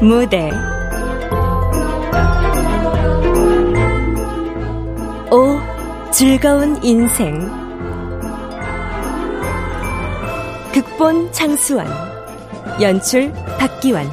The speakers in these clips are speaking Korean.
무대. 오 즐거운 인생. 극본 장수원 연출 박기환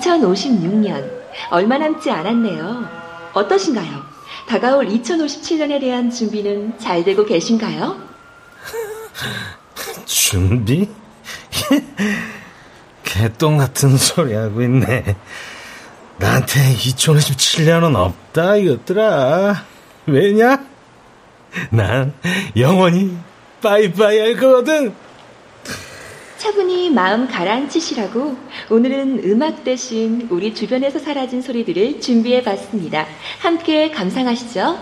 2056년 얼마 남지 않았네요. 어떠신가요? 다가올 2057년에 대한 준비는 잘 되고 계신가요? 준비? 개똥 같은 소리 하고 있네. 나한테 2057년은 없다 이것들아. 왜냐? 난 영원히 빠이빠이 할 거거든. 차분히 마음 가라앉히시라고 오늘은 음악 대신 우리 주변에서 사라진 소리들을 준비해 봤습니다. 함께 감상하시죠.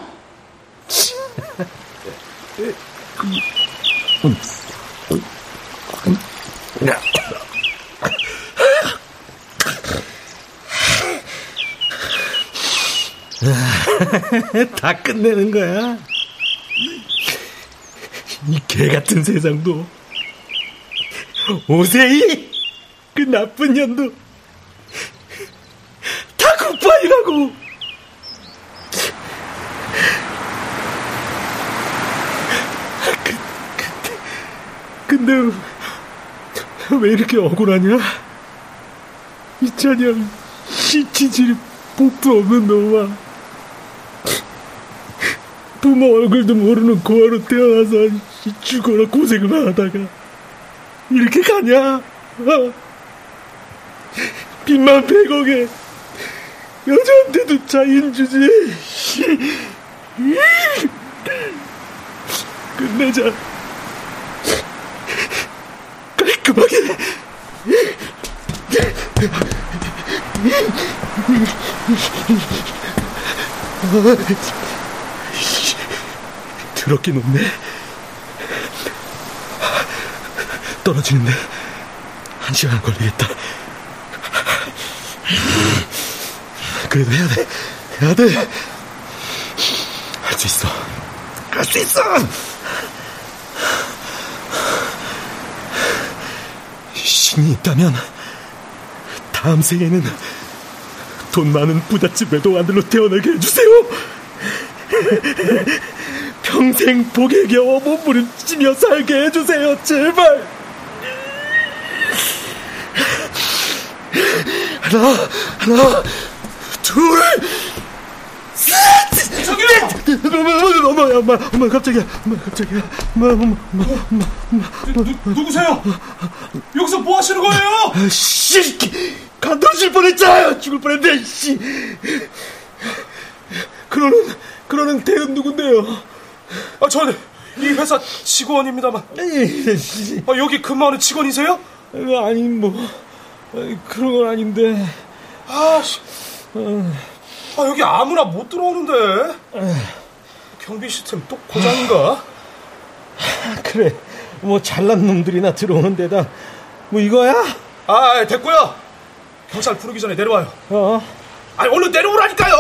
다 끝내는 거야. 이 개 같은 세상도 오세이! 그 나쁜 년도. 다 굿바이라고! 그, 근데, 근데 왜 이렇게 억울하냐? 이찬영 시치질 복도 없는 놈아 부모 얼굴도 모르는 고아로 태어나서 죽어라 고생을 하다가 이렇게 가냐? 어? 빚만 100억에 여자한테도 자인 주지. 끝내자. 깔끔하게. 더럽게 높네. 떨어지는데 한 시간 걸리겠다. 그래도 해야 돼. 해야 돼. 할 수 있어. 할 수 있어! 신이 있다면 다음 생에는 돈 많은 부잣집 외동 아들로 태어나게 해주세요. 평생 복에 겨워 몸부림치며 살게 해주세요. 제발. 하나, 하나, 둘, 셋! 저기요! 엄마, 엄마, 엄마, 엄마, 깜짝이야. 엄마, 깜짝이야. 엄마, 엄마, 엄마, 엄마, 엄마. 누, 누구세요? 여기서 뭐 하시는 거예요? 아, 씨! 간 떨어질 뻔했잖아요! 죽을 뻔했네, 씨! 그러는, 그러는 대은 누군데요? 아, 저는 이 회사 직원입니다만. 아, 여기 근무하는 직원이세요? 아니, 뭐. 그런 건 아닌데. 아, 씨. 아, 여기 아무나 못 들어오는데. 경비 시스템 또 고장인가? 그래. 뭐 잘난 놈들이나 들어오는 데다. 뭐 이거야? 아, 됐고요. 경찰 부르기 전에 내려와요. 어. 아니, 얼른 내려오라니까요.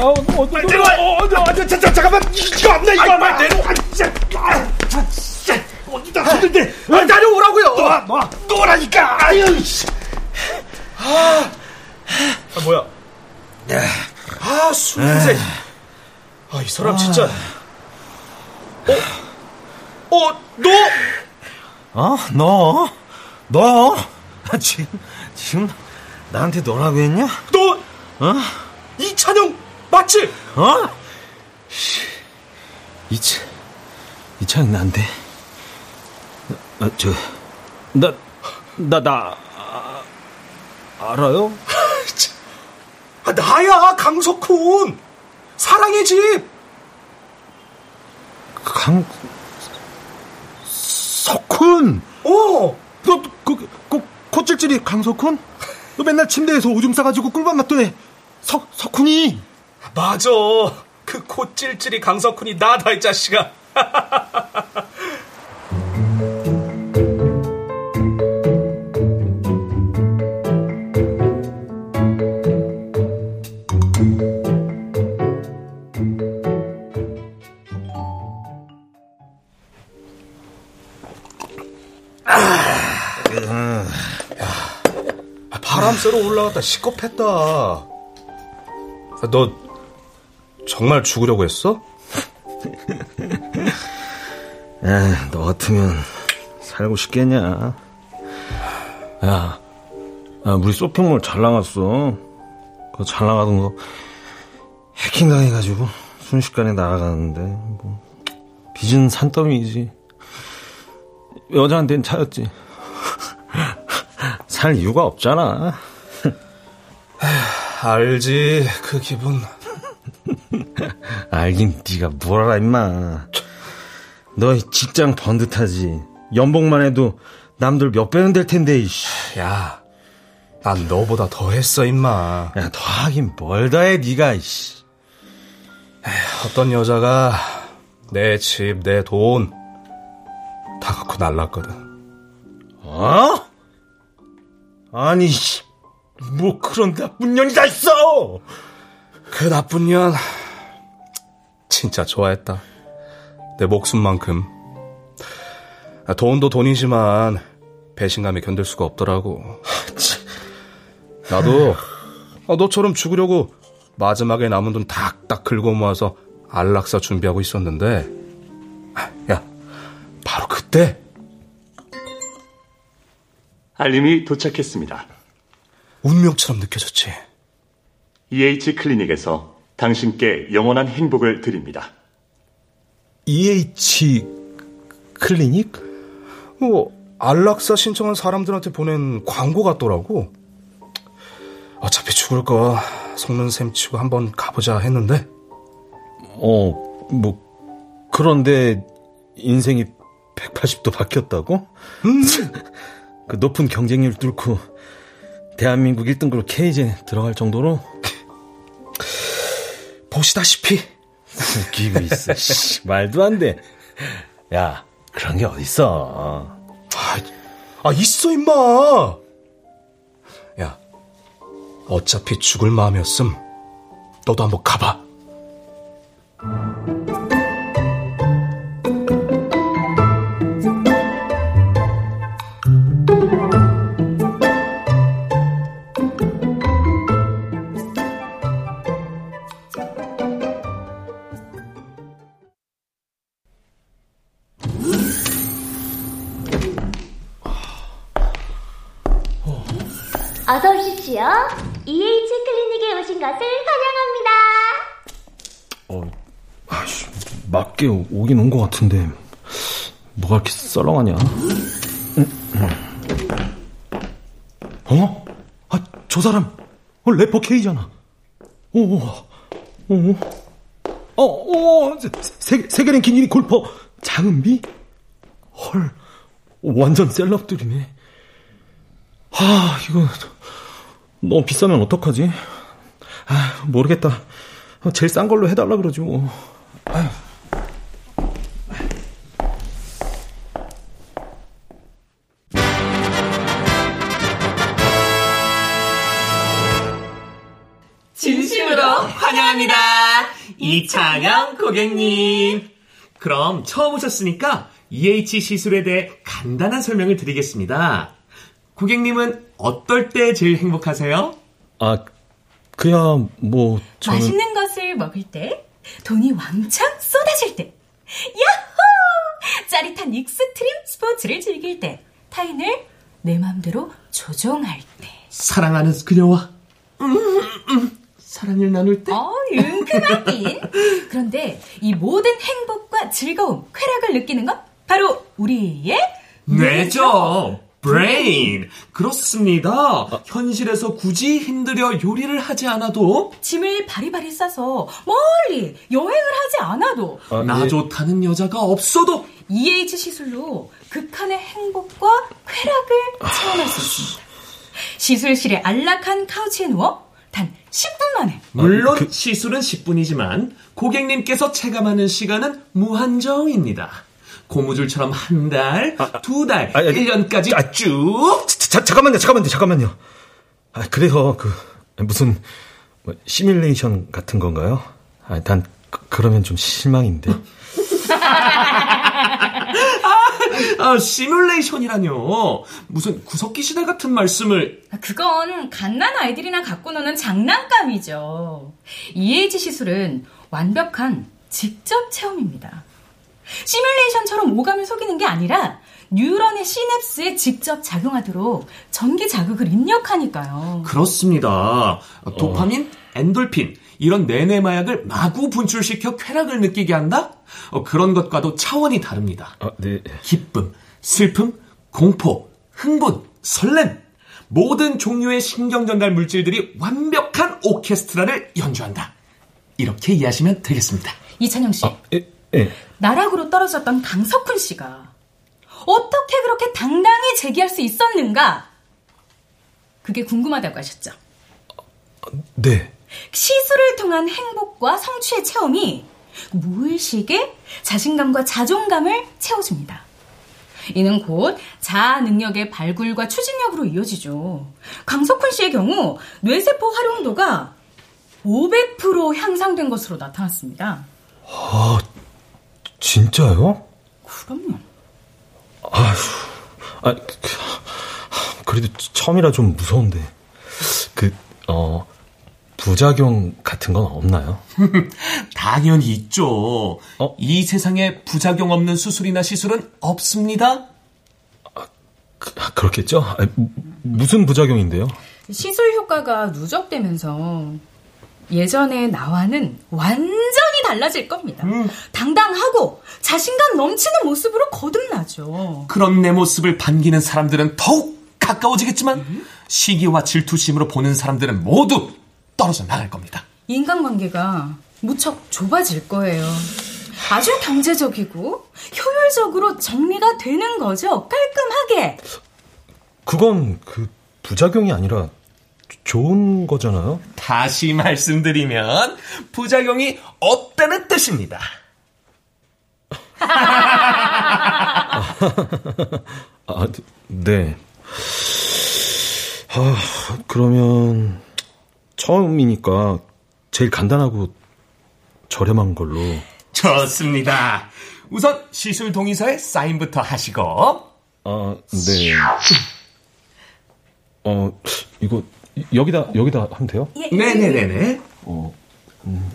어, 어, 빨리 내려와. 어, 어, 어, 자, 자, 잠깐만. 이거 안 돼, 이거 안 돼. 내려와. 아, 진짜. 어디다 하는데. 아, 내려오라고요. 놔, 놔. 놓으라니까. 아유, 씨. 아, 아 뭐야? 아, 술 냄새. 아, 이 사람 진짜. 어? 어, 너? 어? 너? 너? 아, 지금, 지금 나한테 너라고 했냐? 너? 어? 이찬영 맞지? 어? 이차, 이차영 나한테. 아, 저, 나, 나, 나, 아, 알아요? 아, 나야, 강석훈. 사랑의 집. 강, 석훈! 어. 너, 그, 그, 코찔찔이 강석훈? 너 맨날 침대에서 오줌 싸가지고 꿀밤 맞던 애, 석, 석훈이! 맞아. 그코 찔찔이 강석훈이 나다 이 자식아. 쐬러 올라갔다 시겁했다. 너 정말 죽으려고 했어? 야, 너 같으면 살고 싶겠냐? 야, 야 우리 쇼핑몰 잘 나갔어. 그 잘 나가던 거 해킹 당해가지고 순식간에 나가가는데 뭐 빚은 산더미지. 여자한테는 차였지. 살 이유가 없잖아. 알지 그 기분. 알긴 네가 뭘 알아 임마. 너 직장 번듯하지. 연봉만 해도 남들 몇 배는 될 텐데. 이씨. 야, 난 너보다 더 했어 임마. 야, 더 하긴 뭘 더해 네가. 이씨. 어떤 여자가 내 집, 내 돈 다 갖고 날랐거든. 어? 아니, 씨. 뭐 그런 나쁜 년이 다 있어. 그 나쁜 년 진짜 좋아했다. 내 목숨만큼. 돈도 돈이지만 배신감에 견딜 수가 없더라고. 나도 너처럼 죽으려고 마지막에 남은 돈 닥닥 긁어 모아서 안락사 준비하고 있었는데 야 바로 그때 알림이 도착했습니다. 운명처럼 느껴졌지. EH 클리닉에서 당신께 영원한 행복을 드립니다. EH 클리닉? 뭐 안락사 신청한 사람들한테 보낸 광고 같더라고. 어차피 죽을 거 속는 셈 치고 한번 가보자 했는데 어, 뭐 그런데 인생이 180도 바뀌었다고? 음. 그 높은 경쟁률 뚫고 대한민국 1등으로 K제 들어갈 정도로 보시다시피 웃기고 있어. 씨, 말도 안 돼. 야, 그런 게 어딨어. 아, 아 있어 임마. 야, 어차피 죽을 마음이었음. 너도 한번 가봐. 어서 오십시오. EH 클리닉에 오신 것을 환영합니다. 어, 아씨, 맞게 오긴 온 것 같은데 뭐가 이렇게 썰렁하냐? 어? 아, 저 사람 어, 래퍼 K잖아. 오, 오, 어, 오, 세, 세계 랭 킹 1위 골퍼 장은비? 헐, 완전 셀럽들이네. 아, 이거 너무 비싸면 어떡하지? 아, 모르겠다. 제일 싼 걸로 해달라 그러지 뭐. 아휴. 진심으로 환영합니다. 이창영 고객님. 그럼 처음 오셨으니까 EH 시술에 대해 간단한 설명을 드리겠습니다. 고객님은 어떨 때 제일 행복하세요? 아, 그야 뭐 저는 맛있는 것을 먹을 때, 돈이 왕창 쏟아질 때, 야호! 짜릿한 extreme 스포츠를 즐길 때, 타인을 내 맘대로 조종할 때. 사랑하는 그녀와 음, 음, 사랑을 나눌 때? 어, 응큼하긴. 그런데 이 모든 행복과 즐거움, 쾌락을 느끼는 건 바로 우리의 뇌죠. Brain. 그렇습니다. 현실에서 굳이 힘들여 요리를 하지 않아도 짐을 바리바리 싸서 멀리 여행을 하지 않아도 아, 나 예. 좋다는 여자가 없어도 EH 시술로 극한의 행복과 쾌락을 체험할 수 있습니다. 시술실에 안락한 couch에 누워 단 10분 만에. 물론 그... 시술은 10분이지만 고객님께서 체감하는 시간은 무한정입니다. 고무줄처럼 한 달, 아, 두 달, 아, 1년까지 아, 쭉. 자, 잠깐만요, 잠깐만요, 잠깐만요. 아, 그래서 그 무슨 뭐, 시뮬레이션 같은 건가요? 아, 난 그, 러면좀 실망인데. 아, 시뮬레이션이라뇨. 무슨 구석기 시대 같은 말씀을. 아, 그건 갓난 아이들이나 갖고 노는 장난감이죠. EH 시술은 완벽한 직접 체험입니다. 시뮬레이션처럼 오감을 속이는 게 아니라 뉴런의 시냅스에 직접 작용하도록 전기 자극을 입력하니까요. 그렇습니다. 도파민, 엔돌핀, 이런 내내 마약을 마구 분출시켜 쾌락을 느끼게 한다? 어, 그런 것과도 차원이 다릅니다. 아, 네. 기쁨, 슬픔, 공포, 흥분, 설렘. 모든 종류의 신경 전달 물질들이 완벽한 오케스트라를 연주한다. 이렇게 이해하시면 되겠습니다. 이찬영 씨. 아, 예, 예. 나락으로 떨어졌던 강석훈 씨가 어떻게 그렇게 당당히 제기할 수 있었는가? 그게 궁금하다고 하셨죠? 네. 시술을 통한 행복과 성취의 체험이 무의식에 자신감과 자존감을 채워줍니다. 이는 곧 자아 능력의 발굴과 추진력으로 이어지죠. 강석훈 씨의 경우 뇌세포 활용도가 500% 향상된 것으로 나타났습니다. 아, 진짜요? 그럼요. 아휴, 아, 그래도 처음이라 좀 무서운데. 그, 어, 부작용 같은 건 없나요? 당연히 있죠. 어? 이 세상에 부작용 없는 수술이나 시술은 없습니다. 아, 그, 아, 그렇겠죠? 아, 무슨 부작용인데요? 시술 효과가 누적되면서 예전의 나와는 완전히 달라질 겁니다. 음. 당당하고 자신감 넘치는 모습으로 거듭나죠. 그런 내 모습을 반기는 사람들은 더욱 가까워지겠지만 음. 시기와 질투심으로 보는 사람들은 모두 떨어져 나갈 겁니다. 인간관계가 무척 좁아질 거예요. 아주 경제적이고 효율적으로 정리가 되는 거죠. 깔끔하게. 그건 그 부작용이 아니라 좋은 거잖아요. 다시 말씀드리면 부작용이 없다는 뜻입니다. 아, 네. 아, 그러면 처음이니까 제일 간단하고 저렴한 걸로. 좋습니다. 우선 시술 동의서에 사인부터 하시고. 아, 네. 어, 이거 여기다 여기다 하면 돼요? 예, 예. 네네네네. 어, 음,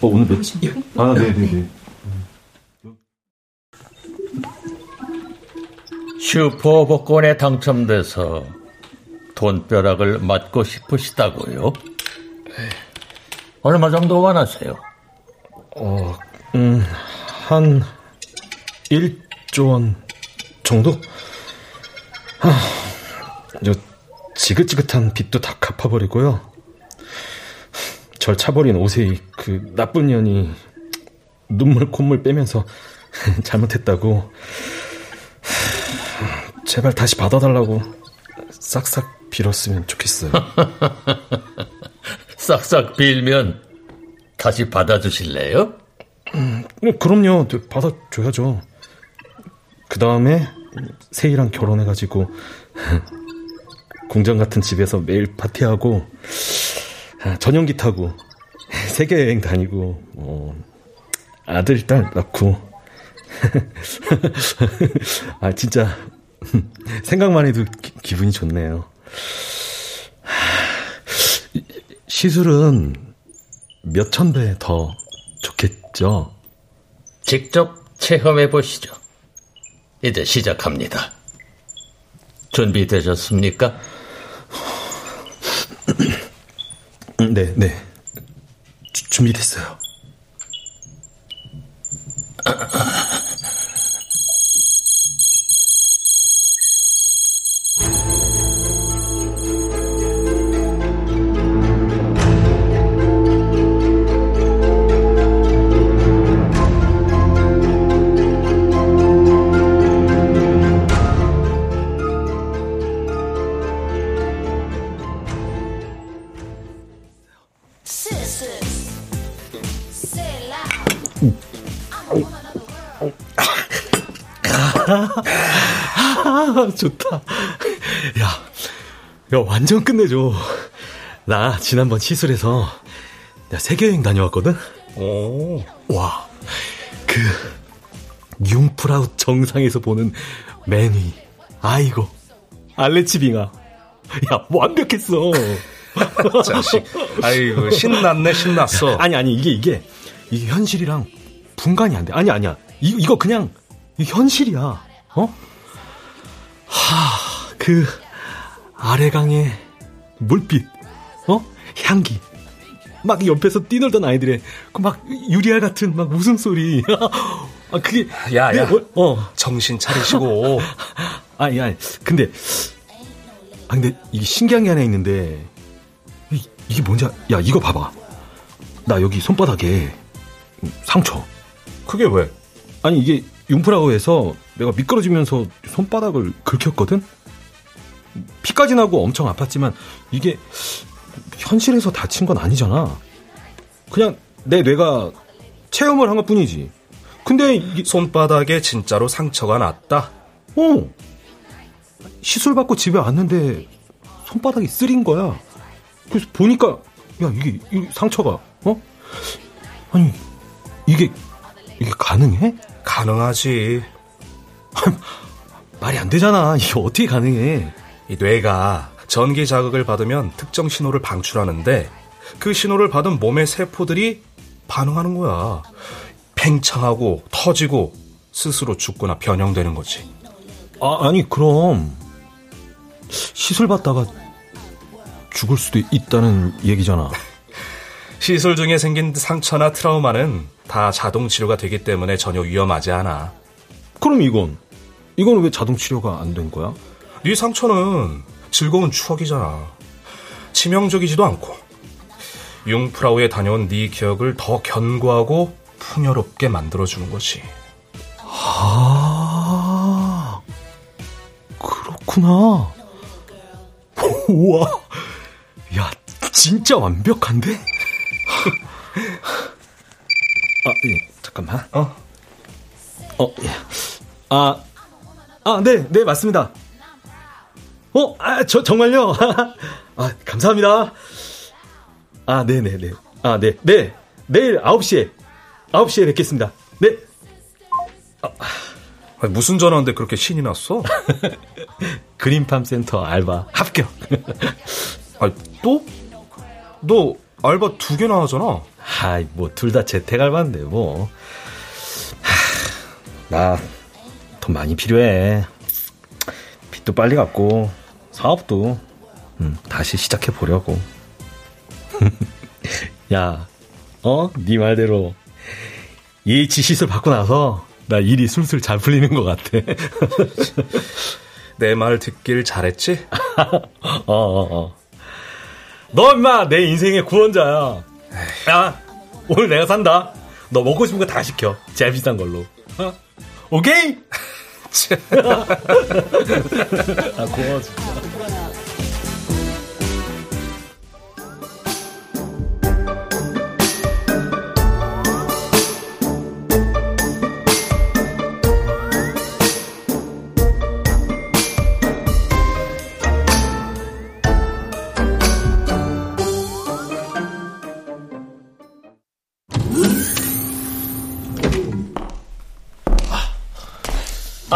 어 오늘 며칠? 아, 네네네. 슈퍼 복권에 당첨돼서 돈벼락을 맞고 싶으시다고요? 얼마 정도 원하세요? 어, 음, 한 1조 원 정도? 아, 저 지긋지긋한 빚도 다 갚아버리고요. 절 차버린 오세희 그 나쁜 년이 눈물 콧물 빼면서 잘못했다고 제발 다시 받아달라고 싹싹 빌었으면 좋겠어요. 싹싹 빌면 다시 받아주실래요? 음, 그럼요. 받아줘야죠. 그 다음에 세희랑 결혼해가지고 공장 같은 집에서 매일 파티하고 아, 전용기 타고 세계 여행 다니고 어, 아들 딸 낳고 아 진짜 생각만 해도 기, 분이 좋네요. 시술은 몇 천 배 더 좋겠죠? 직접 체험해 보시죠. 이제 시작합니다. 준비되셨습니까? 네, 네. 주, 준비됐어요. 좋다. 야, 야, 완전 끝내줘. 나 지난번 시술해서 나 세계여행 다녀왔거든? 오. 와, 그, 융프라우 정상에서 보는 매니, 아이고, 알레치빙아. 야, 완벽했어. 자식. 아이고, 신났네, 신났어. 아니, 아니, 이게, 이게, 이게 현실이랑 분간이 안 돼. 아니, 아니야. 이, 이거 그냥, 현실이야. 어? 하, 그, 아래강의 물빛, 어? 향기. 막 옆에서 뛰놀던 아이들의 그 막 유리알 같은 막 웃음소리. 아, 그게. 야, 야. 뭐, 어. 정신 차리시고. 아니, 아니. 근데, 아, 근데 이게 신기한 게 하나 있는데, 이, 이게 뭔지, 야, 이거 봐 봐. 나 여기 손바닥에 상처. 그게 왜? 아니, 이게 융프라우에서 내가 미끄러지면서 손바닥을 긁혔거든? 피까지 나고 엄청 아팠지만, 이게 현실에서 다친 건 아니잖아. 그냥 내 뇌가 체험을 한 것 뿐이지. 근데 이 손바닥에 진짜로 상처가 났다? 어. 시술 받고 집에 왔는데 손바닥이 쓰린 거야. 그래서 보니까 야 이게 이 상처가 어? 아니 이게 이게 가능해? 가능하지. 말이 안 되잖아. 이게 어떻게 가능해? 이 뇌가 전기 자극을 받으면 특정 신호를 방출하는데 그 신호를 받은 몸의 세포들이 반응하는 거야. 팽창하고 터지고 스스로 죽거나 변형되는 거지. 아, 아니 그럼 시술 받다가 죽을 수도 있다는 얘기잖아. 시술 중에 생긴 상처나 트라우마는 다 자동 치료가 되기 때문에 전혀 위험하지 않아. 그럼 이건 이건 왜 자동 치료가 안 된 거야? 네 상처는 즐거운 추억이잖아. 치명적이지도 않고. 융프라우에 다녀온 네 기억을 더 견고하고 풍요롭게 만들어주는 거지. 아, 그렇구나. 우와, 야, 진짜 완벽한데? 아, 예, 잠깐만. 어, 어, 예. 아, 아, 네, 네, 맞습니다. 어, 아, 저, 정말요? 아, 감사합니다. 아, 네네네. 네, 네. 아, 네, 네. 내일 9시에, 9시에 뵙겠습니다. 네. 아, 무슨 전화인데 그렇게 신이 났어? 그린팜 센터 알바 합격. 아, 또? 너 알바 두 개나 하잖아. 아이, 뭐, 둘 다 재택 알바인데, 뭐. 나, 돈 많이 필요해. 빚도 빨리 갚고, 사업도, 음, 다시 시작해 보려고. 야, 어? 네 말대로, EH 시술 받고 나서, 나 일이 술술 잘 풀리는 것 같아. 내 말 듣길 잘했지? 어, 어, 어. 너 임마 내 인생의 구원자야. 야, 오늘 내가 산다. 너 먹고 싶은 거 다 시켜. 제일 비싼 걸로. 어? 오케이? 아, 고마워, 진짜.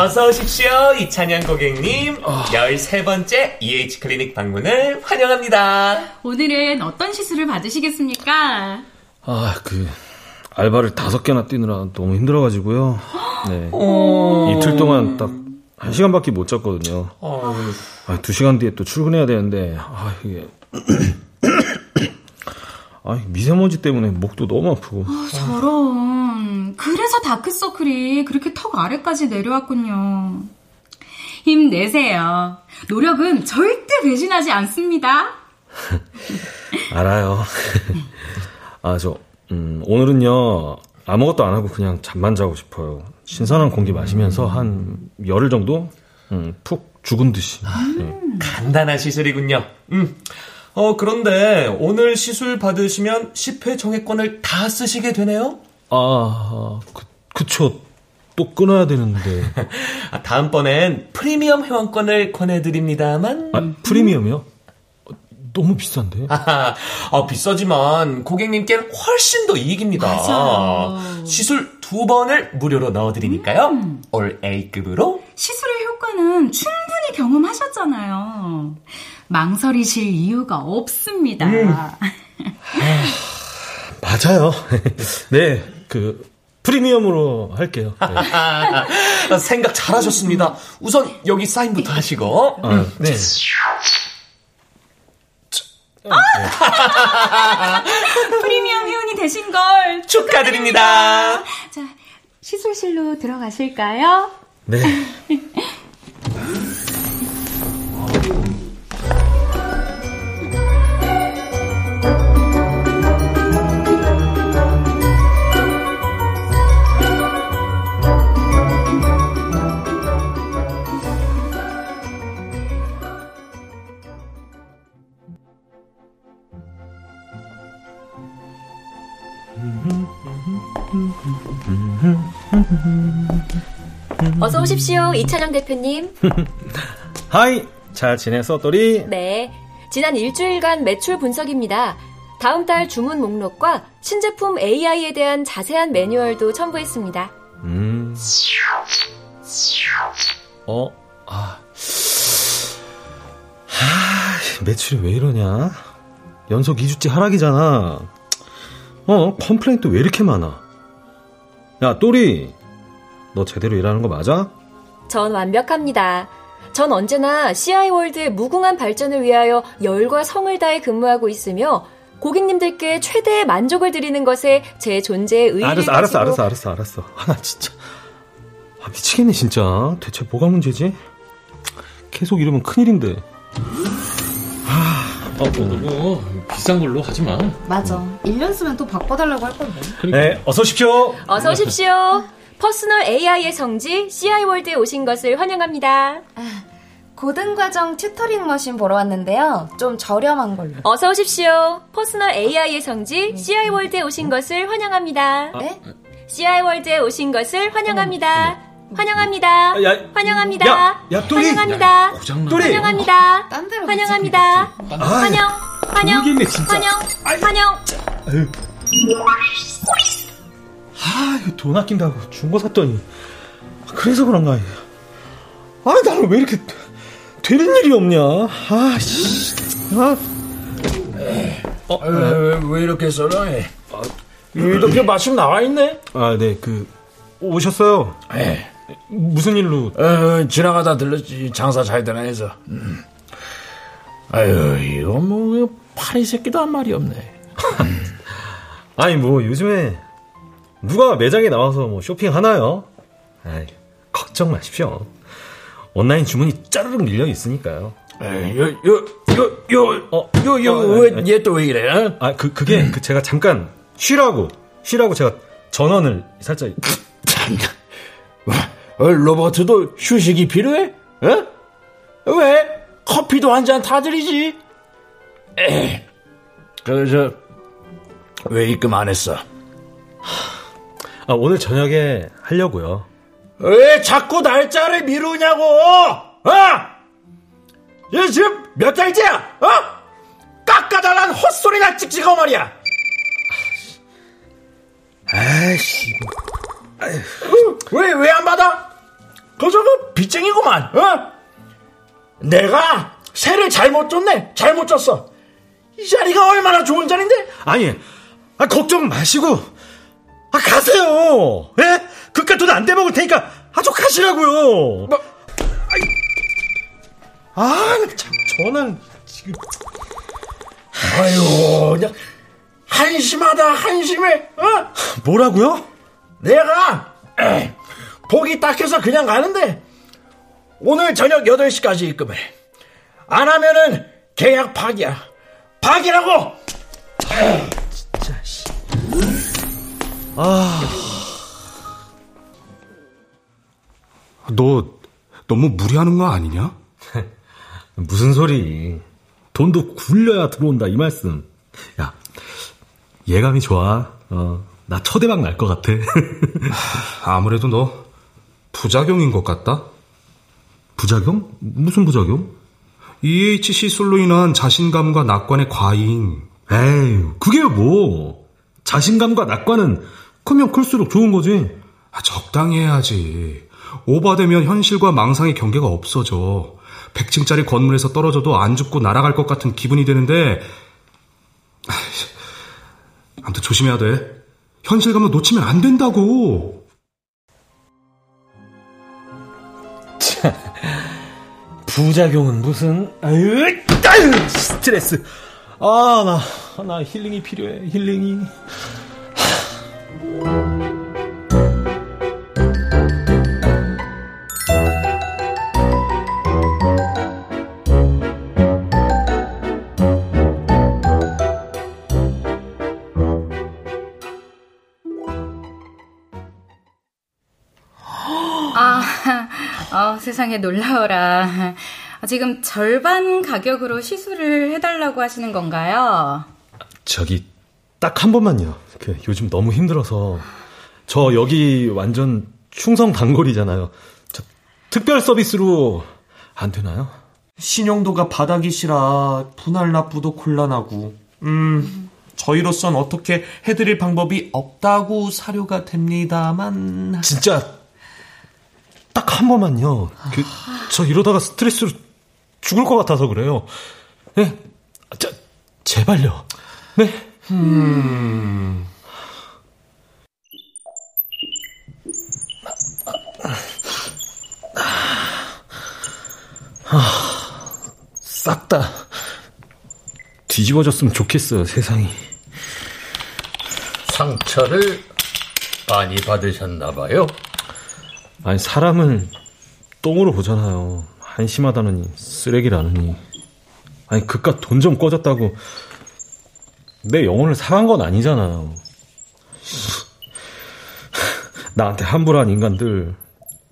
어서 오십시오, 이찬양 고객님. 어... 13번째 EH 클리닉 방문을 환영합니다. 오늘은 어떤 시술을 받으시겠습니까? 아, 그, 알바를 다섯 개나 뛰느라 너무 힘들어가지고요. 네. 어... 이틀 동안 딱 한 시간밖에 못 잤거든요. 아, 두 시간 뒤에 또 출근해야 되는데, 아, 이게. 아, 미세먼지 때문에 목도 너무 아프고. 아, 저런. 그래서 다크서클이 그렇게 턱 아래까지 내려왔군요. 힘내세요. 노력은 절대 배신하지 않습니다. 알아요. 아, 저, 음, 오늘은요, 아무것도 안 하고 그냥 잠만 자고 싶어요. 신선한 공기 마시면서 한 열흘 정도? 음, 푹 죽은 듯이. 음, 네. 간단한 시술이군요. 음. 어, 그런데 오늘 시술 받으시면 10회 정액권을 다 쓰시게 되네요? 아, 그, 그쵸. 또 끊어야 되는데. 아, 다음번엔 프리미엄 회원권을 권해드립니다만. 아, 프리미엄이요? 너무 비싼데? 아, 어, 비싸지만 고객님께는 훨씬 더 이익입니다. 맞아. 시술 두 번을 무료로 넣어드리니까요. 음. 올 A급으로. 시술의 효과는 충분히 경험하셨잖아요. 망설이실 이유가 없습니다. 음. 맞아요. 네, 그, 프리미엄으로 할게요. 네. 생각 잘하셨습니다. 우선 여기 사인부터 하시고. 아, 네. 프리미엄 회원이 되신 걸 축하드립니다. 자, 시술실로 들어가실까요? 네. 어서 오십시오, 이찬영 대표님. Hi, 잘 지냈어, 또리? 네. 지난 일주일간 매출 분석입니다. 다음 달 주문 목록과 신제품 AI에 대한 자세한 매뉴얼도 첨부했습니다. 음. 어, 아. 하, 매출이 왜 이러냐? 연속 2주째 하락이잖아. 어, complain도 왜 이렇게 많아? 야, 또리. 너 제대로 일하는 거 맞아? 전 완벽합니다. 전 언제나 CI월드의 무궁한 발전을 위하여 열과 성을 다해 근무하고 있으며 고객님들께 최대의 만족을 드리는 것에 제 존재의 의의를 알았어, 알았어, 알았어, 알았어, 알았어. 아, 나 진짜. 아, 미치겠네, 진짜. 대체 뭐가 문제지? 계속 이러면 큰일인데. 아, 어, 어. 비싼 걸로 하지 마. 맞아. 1년 쓰면 또 바꿔달라고 할 건데. 네, 어서 오십시오. 어서 오십시오. Personal AI의 성지 CI월드에 오신 것을 환영합니다. 고등과정 tutoring machine 보러 왔는데요. 좀 저렴한 걸로. 어서 오십시오. Personal AI의 성지 CI월드에 오신 것을 환영합니다. 네? CI월드에 오신 것을 환영합니다. 환영합니다. 야, 환영합니다. 야, 야, 또리. 환영합니다. 또리. 환영합니다. 딴 데로 환영합니다. 환영. 환영. 모르겠네, 진짜. 환영. 환영. 아유. 아, 이거 돈 아낀다고 중고 샀더니. 그래서 그런가. 아, 나는 왜 이렇게 되는 일이 없냐. 아, 씨. 아. 어, 왜, 왜 이렇게 썰어해? 이렇게 마침 나와 있네? 아, 네, 그, 오셨어요. 에. 무슨 일로? 어, 지나가다 들렀지. 장사 잘 되나 해서. 음. 아유, 이거 뭐, 파리 새끼도 한 말이 없네. 아니, 뭐, 요즘에, 누가 매장에 나와서 뭐 쇼핑 하나요? 아이, 걱정 마십시오. 온라인 주문이 짜르륵 밀려 있으니까요. 에이, 요, 요, 요, 요, 어, 요, 어, 왜, 아니, 얘또왜 이래? 어? 아, 그, 그게, 그, 제가 잠깐, 쉬라고, 쉬라고 제가 전원을 살짝. 참, 어, 로버트도 휴식이 필요해? 어? 왜? 커피도 한 잔 타드리지. 에이, 그, 저, 왜 입금 안 했어? 아, 오늘 저녁에 하려고요. 왜 자꾸 날짜를 미루냐고! 어? 얘 지금 몇 달째야? 어? 깎아달라는 헛소리나 찍찍하고 말이야! 아이씨. 왜, 왜 안 받아? 그저 그 빚쟁이구만, 어? 내가 새를 잘못 줬네, 잘못 줬어. 이 자리가 얼마나 좋은 자리인데? 아니, 아, 걱정 마시고, 아, 가세요! 예? 그깟 돈안 떼먹을 테니까, 아주 가시라고요! 뭐, 아, 참, 전화는 지금. 아유, 그냥 한심하다, 한심해, 어? 뭐라고요? 내가 에이, 보기 딱해서 그냥 가는데 오늘 저녁 8시까지 입금해. 안 하면은 계약 파기야. 파기라고! 진짜, 씨. 아. 너 너무 무리하는 거 아니냐? 무슨 소리. 돈도 굴려야 들어온다, 이 말씀. 야, 예감이 좋아. 어, 나 초대박 날 것 같아. 아무래도 너 부작용인 것 같다? 부작용? 무슨 부작용? EH 시술로 인한 자신감과 낙관의 과잉. 에이, 그게 뭐. 자신감과 낙관은 크면 클수록 좋은 거지. 아, 적당히 해야지. 오바되면 현실과 망상의 경계가 없어져. 100층짜리 건물에서 떨어져도 안 죽고 날아갈 것 같은 기분이 드는데, 아무튼 조심해야 돼. 현실감을 놓치면 안 된다고. 자, 부작용은 무슨, 아유, 아유, 스트레스. 아, 나, 나 힐링이 필요해, 힐링이. 아, 세상에 놀라워라. 지금 절반 가격으로 시술을 해달라고 하시는 건가요? 저기, 딱 한 번만요. 그, 요즘 너무 힘들어서. 저 여기 완전 충성 단골이잖아요. 저 특별 서비스로 안 되나요? 신용도가 바닥이시라 분할 납부도 곤란하고, 음, 저희로선 어떻게 해드릴 방법이 없다고 사료가 됩니다만. 진짜 딱 한 번만요. 그, 저 이러다가 스트레스로 죽을 것 같아서 그래요. 네, 자, 제발요. 네. 음. 아, 싹다 뒤집어졌으면 좋겠어요, 세상이. 상처를 많이 받으셨나봐요. 아니, 사람을 똥으로 보잖아요. 한심하다느니, 쓰레기라느니. 아니, 그깟 돈 좀 꺼졌다고 내 영혼을 상한 건 아니잖아요. 나한테 함부로한 인간들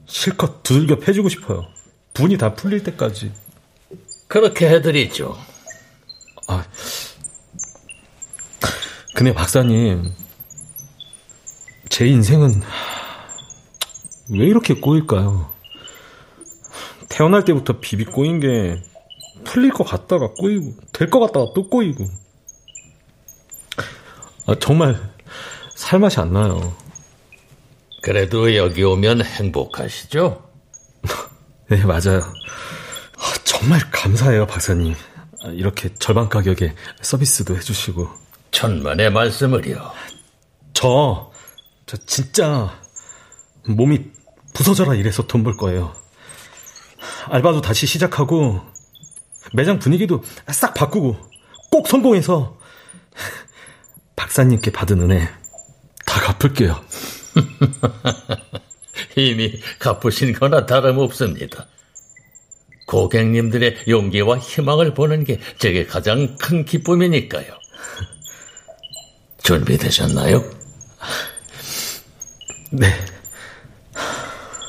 실컷 두들겨 패주고 싶어요. 분이 다 풀릴 때까지. 그렇게 해드리죠. 아, 근데 박사님, 제 인생은 왜 이렇게 꼬일까요? 태어날 때부터 비비 꼬인 게 풀릴 것 같다가 꼬이고, 될 것 같다가 또 꼬이고. 아, 정말 살 맛이 안 나요. 그래도 여기 오면 행복하시죠? 네, 맞아요. 아, 정말 감사해요, 박사님. 아, 이렇게 절반 가격에 서비스도 해주시고. 천만의 말씀을요. 저, 저 진짜 몸이 부서져라 이래서 돈 벌 거예요. 알바도 다시 시작하고 매장 분위기도 싹 바꾸고 꼭 성공해서 박사님께 받은 은혜 다 갚을게요. 이미 갚으신 거나 다름없습니다. 고객님들의 용기와 희망을 보는 게 제게 가장 큰 기쁨이니까요. 준비되셨나요? 네.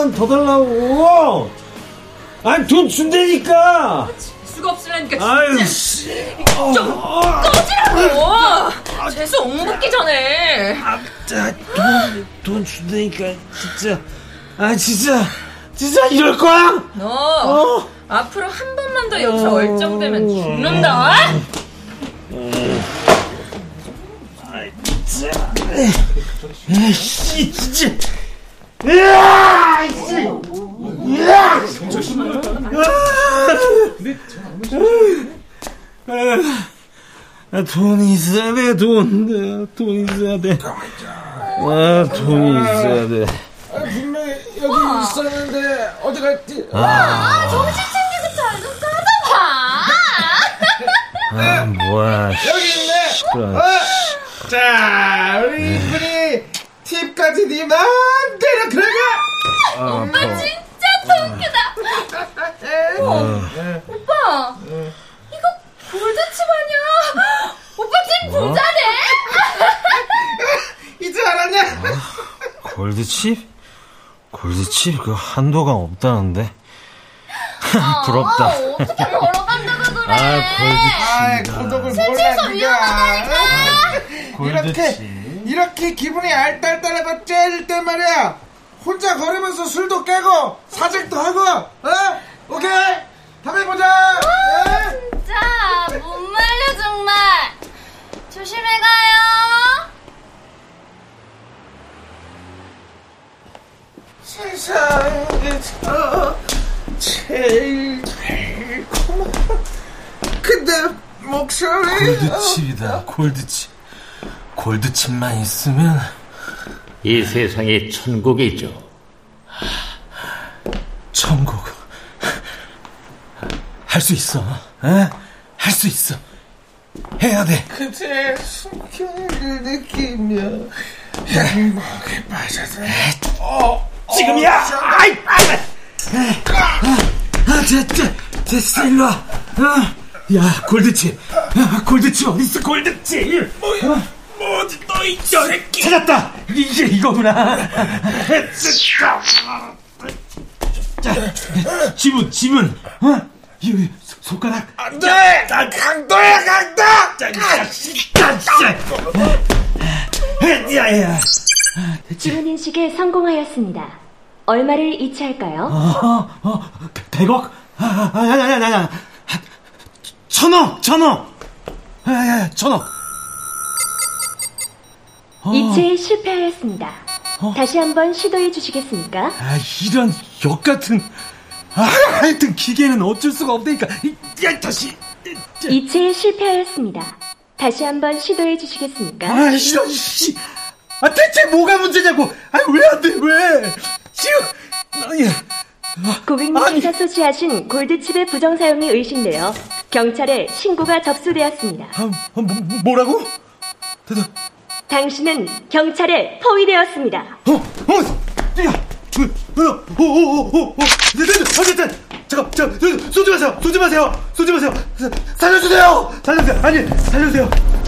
잔만 더 달라고. 아니 돈 준다니까. 수가 없으려니까 아유 진짜 좀 꺼지라고. 재수 옹붙기 전에. 돈, 돈 준다니까 진짜. 아 진짜. 진짜 이럴 거야? 너 어? 앞으로 한 번만 더 여기서 얼쩡대면 죽는다. 에이씨 진짜 으아 씨 으아 아, 돈이 있어야 돼, 돈. 돈 있어야 돼. 아, 돈이 있어야 돼. 분명히 여기 와. 있었는데 어디 갔지? 와, 아, 정신 챙기고 잘좀 찾아봐. 아, 뭐야. 여기 있네. 어? 자, 우리 이쁜이 팁까지 네 맘대로 들어가. 아, 엄마 진짜 통기다. 어. 오빠, 이거 골드칩 아니야? 오빠 집 뭐? 부자네. 이제 알았냐? 어? 골드칩? 골드칩 그 한도가 없다는데. 아, 부럽다. 어떻게 걸어간다고 그래? 아, 골드칩. 고독을 몰라 니가. 이렇게 이렇게 기분이 알딸딸하고 째질 때 말이야. 혼자 걸으면서 술도 깨고 사직도 하고. 어? 오케이. 다음에 보자. 아, 진짜 못 말려 정말. 조심해 가요. 세상에서 제일 달콤한 근데 목소리 골드칩이다 골드칩 골드칩만 있으면 이 세상이 천국이죠 천국 할 수 있어 할 수 있어 해야 돼 그대 숨결을 느끼며 행복에 빠져서 어, 지금이야! 아이, 아이! 아, 됐, 됐어, 일로 와. 어. 야, 골드칩. 야, 골드칩 어딨어, 골드칩? 뭐야? 뭐 어디 너이 새끼? 찾았다! 이게 이거구나. 자, 지문, 지문. 어? 이 손가락. 안 돼! 난 강도야, 강도! 야, 야. 주문 인식에 성공하였습니다. 얼마를 이체할까요? 어, 어, 100억? 아, 아, 야, 야, 야, 야. 천억, 천억. 야, 야, 천억. 어. 이체에 실패하였습니다. 어? 다시 한번 시도해 주시겠습니까? 아, 이런 역 같은. 아, 하여튼 기계는 어쩔 수가 없다니까. 야, 다시. 이체에 실패하였습니다. 다시 한번 시도해 주시겠습니까? 아, 이런 씨. 아, 대체 뭐가 문제냐고. 아, 왜 안 돼, 왜? 지금, 아니. 고객님께서 소지하신 골드칩의 부정 사용이 의심되어 경찰에 신고가 접수되었습니다. 아, 뭐, 뭐라고? 대답. 당신은 경찰에 포위되었습니다. 어, 어, 야, 어, 어, 어, 어, 어, 어쨌든, 잠깐, 저, 쏘지 마세요, 쏘지 마세요, 쏘지 마세요, 살려주세요, 살려주세요, 아니, 살려주세요.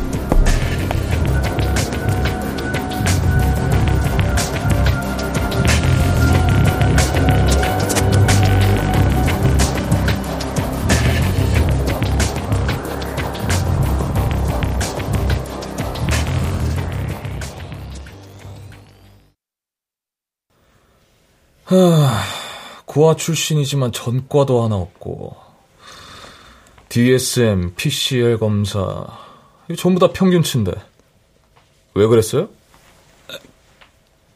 하, 고아 출신이지만 전과도 하나 없고 DSM, PCL 검사 이거 전부 다 평균치인데 왜 그랬어요?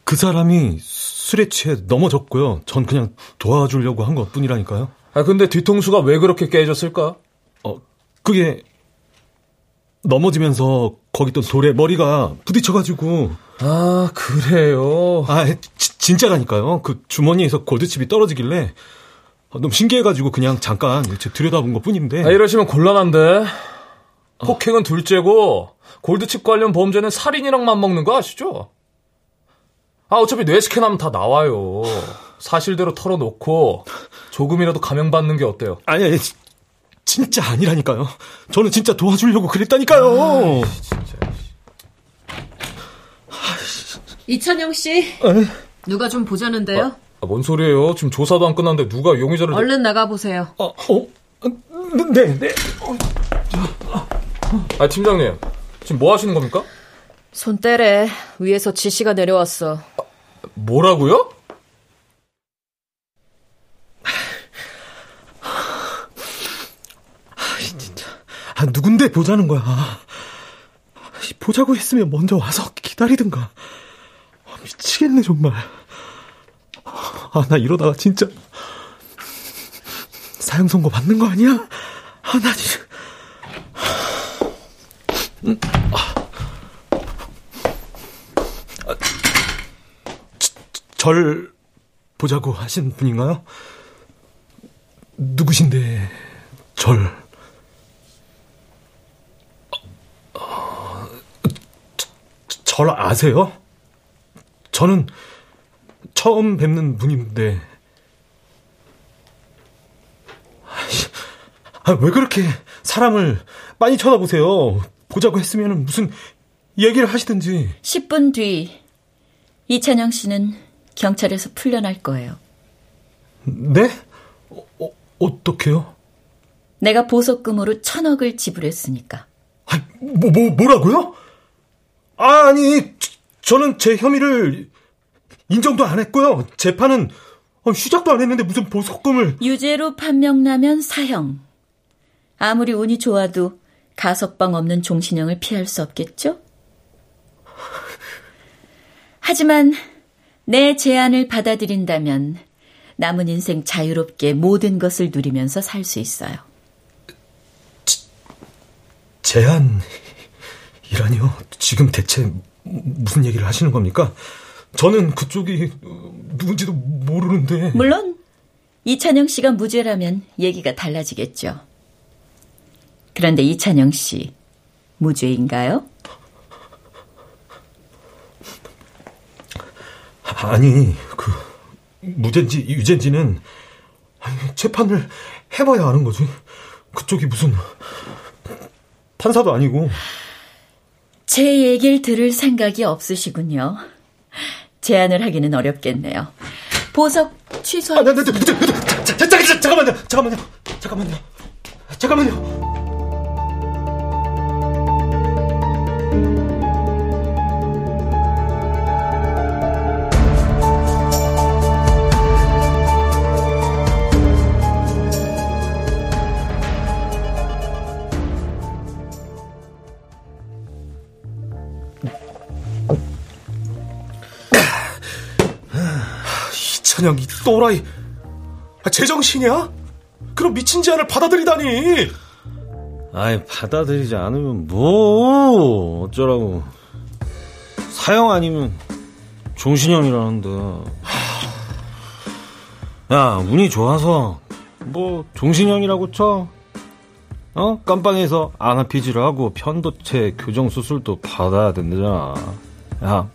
그 사람이 술에 취해 넘어졌고요. 전 그냥 도와주려고 한 것뿐이라니까요. 아 근데 뒤통수가 왜 그렇게 깨졌을까? 어 그게 넘어지면서 거기 또 돌에 머리가 부딪혀가지고 아 그래요? 아 지, 진짜라니까요. 그 주머니에서 골드칩이 떨어지길래 너무 신기해가지고 그냥 잠깐 들여다본 것 뿐인데. 아, 이러시면 곤란한데. 폭행은 둘째고 골드칩 관련 범죄는 살인이랑 맞먹는 거 아시죠? 아 어차피 뇌 스캔하면 다 나와요. 사실대로 털어놓고 조금이라도 감형받는 게 어때요? 아니 아니 진짜 아니라니까요. 저는 진짜 도와주려고 그랬다니까요. 아, 진짜. 이찬영 씨. 에? 누가 좀 보자는데요? 아, 아, 뭔 소리예요? 지금 조사도 안 끝났는데 누가 용의자를 얼른 나가 보세요. 어, 어? 네, 네. 아, 팀장님. 지금 뭐 하시는 겁니까? 손 떼래. 위에서 지시가 내려왔어. 아, 뭐라고요? 아, 누군데 보자는 거야. 보자고 했으면 먼저 와서 기다리든가. 아, 미치겠네, 정말. 아, 나 이러다가 진짜 사형 선고 받는 거 아니야? 아, 나 지금. 음, 아. 절 보자고 하신 분인가요? 누구신데 절 어, 절 아세요? 저는 처음 뵙는 분인데 아, 왜 그렇게 사람을 많이 쳐다보세요? 보자고 했으면 무슨 얘기를 하시든지. 10분 뒤 이찬영 씨는 경찰에서 풀려날 거예요. 네? 어, 어, 어떻게요? 내가 보석금으로 천억을 지불했으니까. 아, 뭐, 뭐, 뭐라고요? 아, 아니, 저는 제 혐의를 인정도 안 했고요. 재판은 시작도 안 했는데 무슨 보석금을. 유죄로 판명나면 사형. 아무리 운이 좋아도 가석방 없는 종신형을 피할 수 없겠죠? 하지만 내 제안을 받아들인다면 남은 인생 자유롭게 모든 것을 누리면서 살 수 있어요. 제안이라니요? 지금 대체 무슨 얘기를 하시는 겁니까? 저는 그쪽이 누군지도 모르는데. 물론 이찬영 씨가 무죄라면 얘기가 달라지겠죠. 그런데 이찬영 씨 무죄인가요? 아니, 그 무죄인지 유죄인지는 재판을 해봐야 아는 거지. 그쪽이 무슨 판사도 아니고. 제 얘기를 들을 생각이 없으시군요. 제안을 하기는 어렵겠네요. 보석 취소. 아, 네, 네, 네, 네, 네, 잠깐만요, 잠깐만요, 잠깐만요, 잠깐만요. 이찬영 이 또라이. 아, 제정신이야? 그럼 미친 제안을 받아들이다니. 아이 받아들이지 않으면 뭐 어쩌라고. 사형 아니면 종신형이라는데. 야 운이 좋아서 뭐 종신형이라고 쳐 어? 깜빵에서 아나피지를 하고 편도체 교정 수술도 받아야 된다잖아 야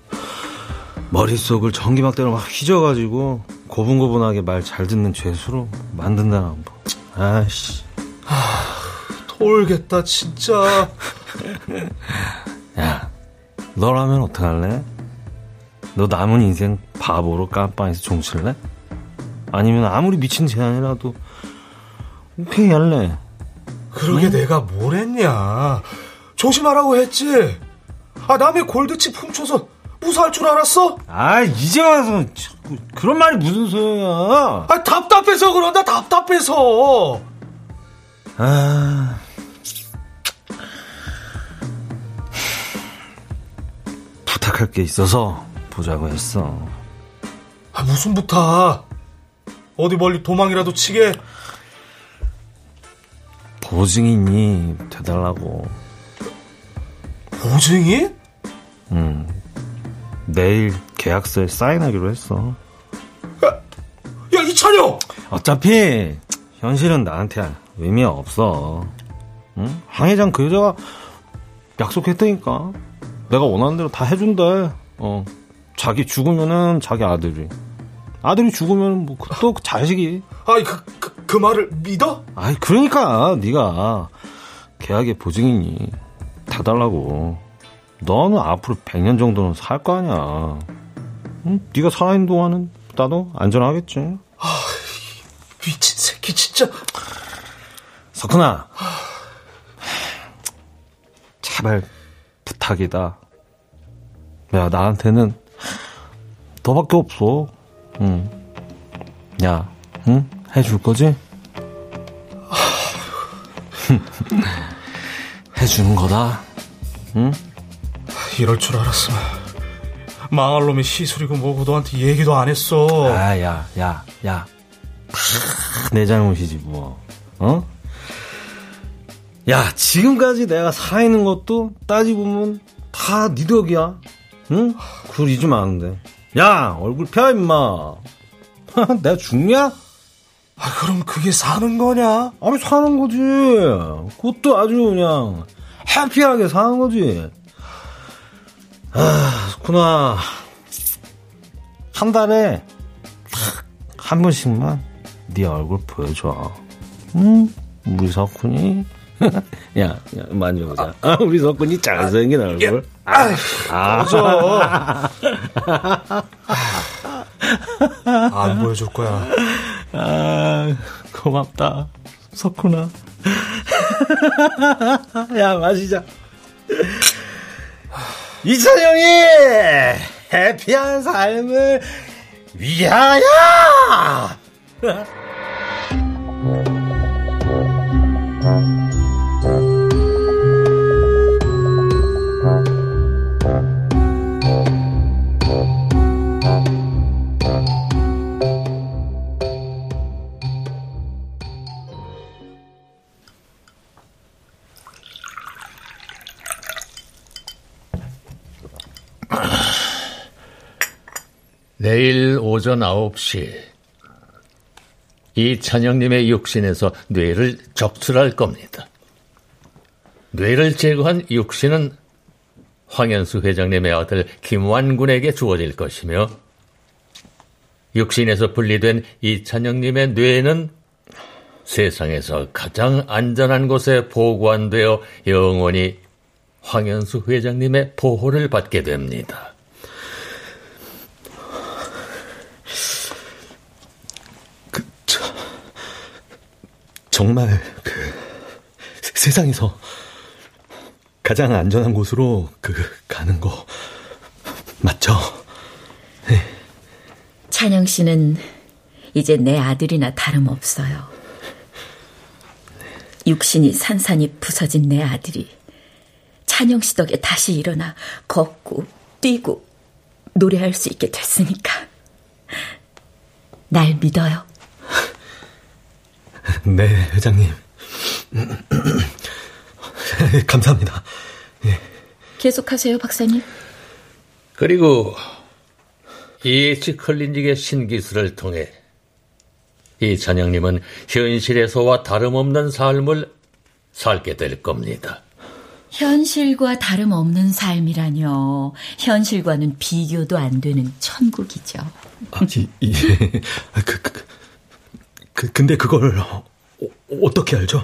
머릿속을 전기막대로 막 휘져가지고 고분고분하게 말 잘 듣는 죄수로 만든다나 뭐. 아씨. 아, 돌겠다 진짜. 야, 너라면 어떡할래? 너 남은 인생 바보로 깜빵에서 종칠래? 아니면 아무리 미친 제안이라도 회의할래? 그러게 응? 내가 뭘 했냐. 조심하라고 했지. 아 남의 골드칩 훔쳐서 무사할 줄 알았어? 아, 이제 와서 그런 말이 무슨 소용이야? 아, 답답해서 그런다, 답답해서. 아. 부탁할 게 있어서 보자고 했어. 아, 무슨 부탁? 어디 멀리 도망이라도 치게? 보증인이 돼달라고. 보증인? 응. 내일 계약서에 사인하기로 했어. 야, 야 이찬영! 어차피 현실은 나한테 의미 없어. 응? 황 회장 그 여자가 약속했다니까. 내가 원하는 대로 다 해준대. 어. 자기 죽으면은 자기 아들이. 아들이 죽으면 뭐또 그 자식이. 아이 그, 그, 그 말을 믿어? 아이 그러니까 네가 계약의 보증이니 다 달라고. 너는 앞으로 100년 정도는 살 거 아니야. 응? 네가 살아있는 동안은 나도 안전하겠지. 아, 미친 새끼 진짜. 석훈아. 제발 부탁이다. 야 나한테는 너밖에 없어. 응. 야, 응? 해줄 거지? 해주는 거다. 응? 이럴 줄 알았으면 망할 놈이 시술이고 뭐고 너한테 얘기도 안 했어. 아, 야, 야, 야. 내 잘못이지 뭐. 어? 야, 지금까지 내가 살아있는 것도 따지고 보면 다 네 덕이야. 응? 그걸 잊으면 안 돼. 야, 얼굴 펴, 임마. 내가 죽냐? 아, 그럼 그게 사는 거냐? 아니, 사는 거지. 그것도 아주 그냥 해피하게 사는 거지. 아, 스쿠나. 한 달에 한 번씩만 네 얼굴 보여줘. 응? 우리 석훈이? 야, 야, 만져보자. 아, 우리 석훈이 잘생긴 얼굴. 아, 아, 안 보여줄 거야. 아, 고맙다. 석훈아. 야, 마시자. 이찬영이 해피한 삶을 위하여! 내일 오전 9시 이찬영님의 육신에서 뇌를 적출할 겁니다. 뇌를 제거한 육신은 황현수 회장님의 아들 김완군에게 주어질 것이며 육신에서 분리된 이찬영님의 뇌는 세상에서 가장 안전한 곳에 보관되어 영원히 황현수 회장님의 보호를 받게 됩니다. 정말 그 세상에서 가장 안전한 곳으로 그 가는 거 맞죠? 네. 찬영 씨는 이제 내 아들이나 다름없어요. 육신이 산산이 부서진 내 아들이 찬영 씨 덕에 다시 일어나 걷고 뛰고 노래할 수 있게 됐으니까 날 믿어요. 네, 회장님. 감사합니다. 예. 계속하세요, 박사님. 그리고 EH 클린직의 신기술을 통해 이 찬영님은 현실에서와 다름없는 삶을 살게 될 겁니다. 현실과 다름없는 삶이라뇨. 현실과는 비교도 안 되는 천국이죠. 아, 이, 이, 그, 그, 그, 근데 그걸 어, 어떻게 알죠?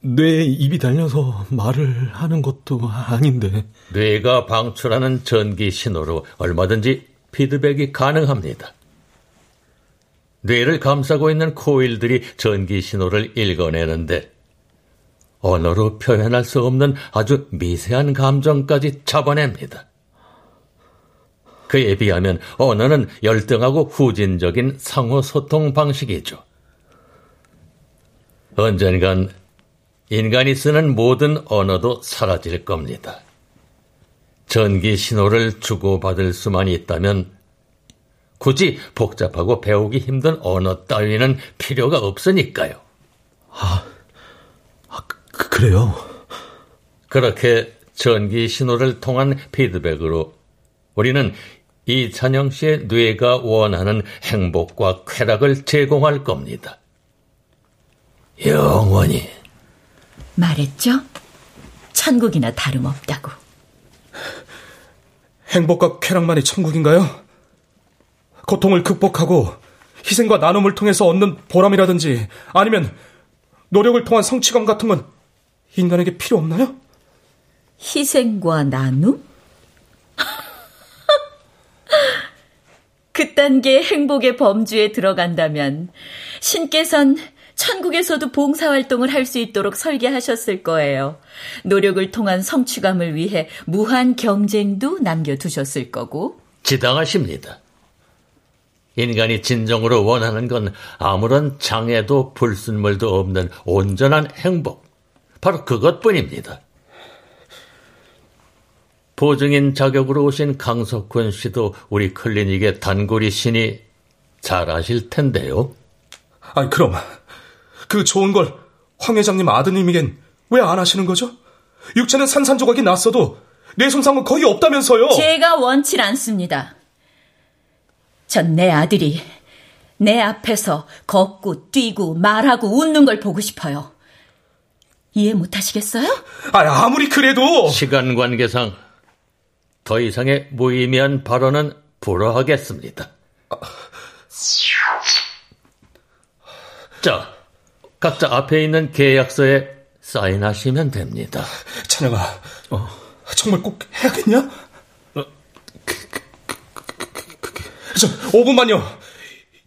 뇌에 입이 달려서 말을 하는 것도 아닌데. 뇌가 방출하는 전기 신호로 얼마든지 피드백이 가능합니다. 뇌를 감싸고 있는 코일들이 전기 신호를 읽어내는데 언어로 표현할 수 없는 아주 미세한 감정까지 잡아냅니다. 그에 비하면 언어는 열등하고 후진적인 상호 소통 방식이죠. 언젠간 인간이 쓰는 모든 언어도 사라질 겁니다. 전기 신호를 주고받을 수만 있다면 굳이 복잡하고 배우기 힘든 언어 따위는 필요가 없으니까요. 아, 아 그, 그래요? 그렇게 전기 신호를 통한 피드백으로 우리는 이찬영 씨의 뇌가 원하는 행복과 쾌락을 제공할 겁니다. 영원히. 말했죠? 천국이나 다름없다고. 행복과 쾌락만이 천국인가요? 고통을 극복하고 희생과 나눔을 통해서 얻는 보람이라든지 아니면 노력을 통한 성취감 같은 건 인간에게 필요 없나요? 희생과 나눔? 그딴 게 행복의 범주에 들어간다면 신께선 천국에서도 봉사활동을 할 수 있도록 설계하셨을 거예요. 노력을 통한 성취감을 위해 무한 경쟁도 남겨두셨을 거고. 지당하십니다. 인간이 진정으로 원하는 건 아무런 장애도 불순물도 없는 온전한 행복. 바로 그것뿐입니다. 보증인 자격으로 오신 강석훈 씨도 우리 클리닉의 단골이 신이 잘 아실 텐데요. 아니, 그럼 그 좋은 걸 황 회장님 아드님에겐 왜 안 하시는 거죠? 육체는 산산조각이 났어도 뇌 손상은 거의 없다면서요. 제가 원치 않습니다. 전 내 아들이 내 앞에서 걷고 뛰고 말하고 웃는 걸 보고 싶어요. 이해 못 하시겠어요? 아, 아무리 그래도 시간 관계상 더 이상의 무의미한 발언은 불허하겠습니다. 자, 각자 앞에 있는 계약서에 사인하시면 됩니다. 찬영아, 어, 정말 꼭 해야겠냐? 어, 그, 그, 그, 저, 5분만요.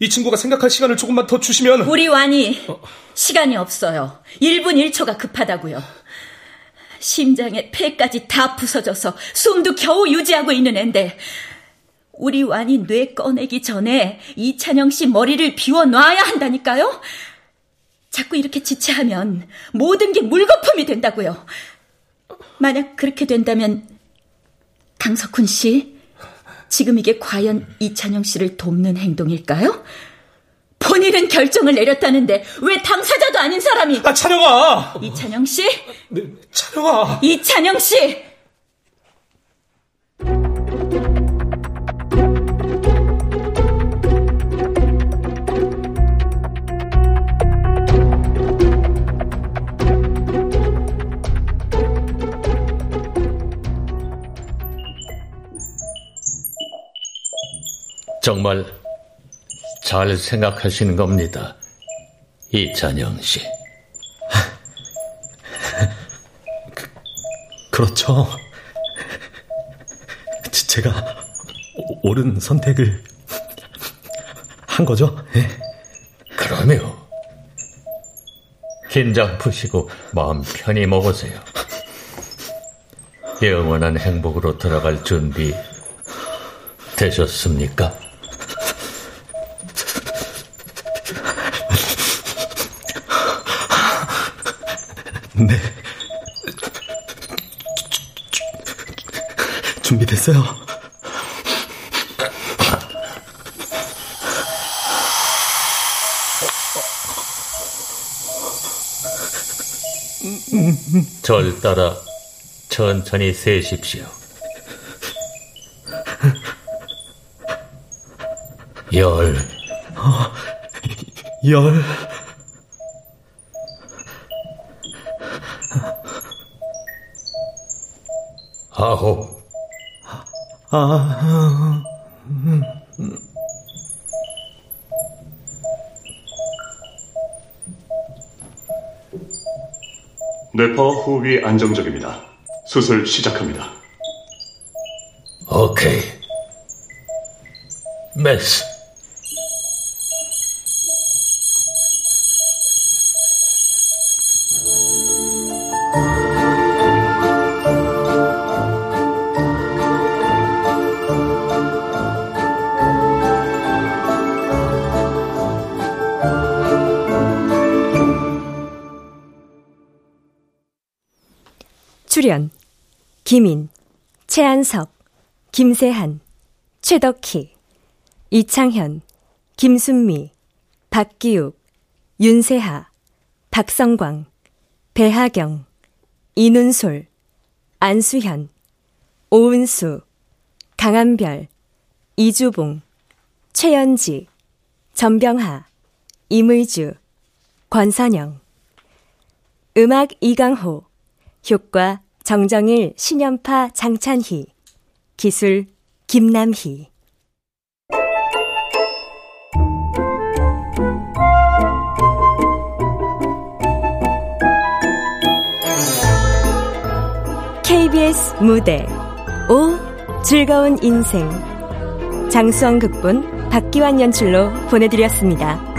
이 친구가 생각할 시간을 조금만 더 주시면. 우리 완이 어. 시간이 없어요. 1분 1초가 급하다고요. 심장에 폐까지 다 부서져서 숨도 겨우 유지하고 있는 앤데 우리 완이 뇌 꺼내기 전에 이찬영 씨 머리를 비워 놔야 한다니까요? 자꾸 이렇게 지체하면 모든 게 물거품이 된다고요. 만약 그렇게 된다면 강석훈 씨, 지금 이게 과연 이찬영 씨를 돕는 행동일까요? 본인은 결정을 내렸다는데 왜 당사자도 아닌 사람이 아 찬영아 이찬영 씨? 네, 찬영아 이찬영 씨 정말 잘 생각하시는 겁니다. 이찬영 씨. 그, 그렇죠. 제가 옳은 선택을 한 거죠? 네. 그럼요. 긴장 푸시고 마음 편히 먹으세요. 영원한 행복으로 돌아갈 준비 되셨습니까? 네. 준비됐어요. 절 따라 천천히 세십시오. 열. 어, 열. 아홉. 아, 음, 뇌파 호흡이 안정적입니다. 수술 시작합니다. 오케이. 메스. 출연 김인, 최한석, 김세한, 최덕희, 이창현, 김순미, 박기욱, 윤세하, 박성광, 배하경, 이눈솔, 안수현, 오은수, 강한별, 이주봉, 최연지, 전병하, 임의주, 권선영. 음악 이강호. 효과 정정일, 신연파, 장찬희, 기술 김남희. KBS 무대 오 즐거운 인생 장수원 극본 박기환 연출로 보내드렸습니다.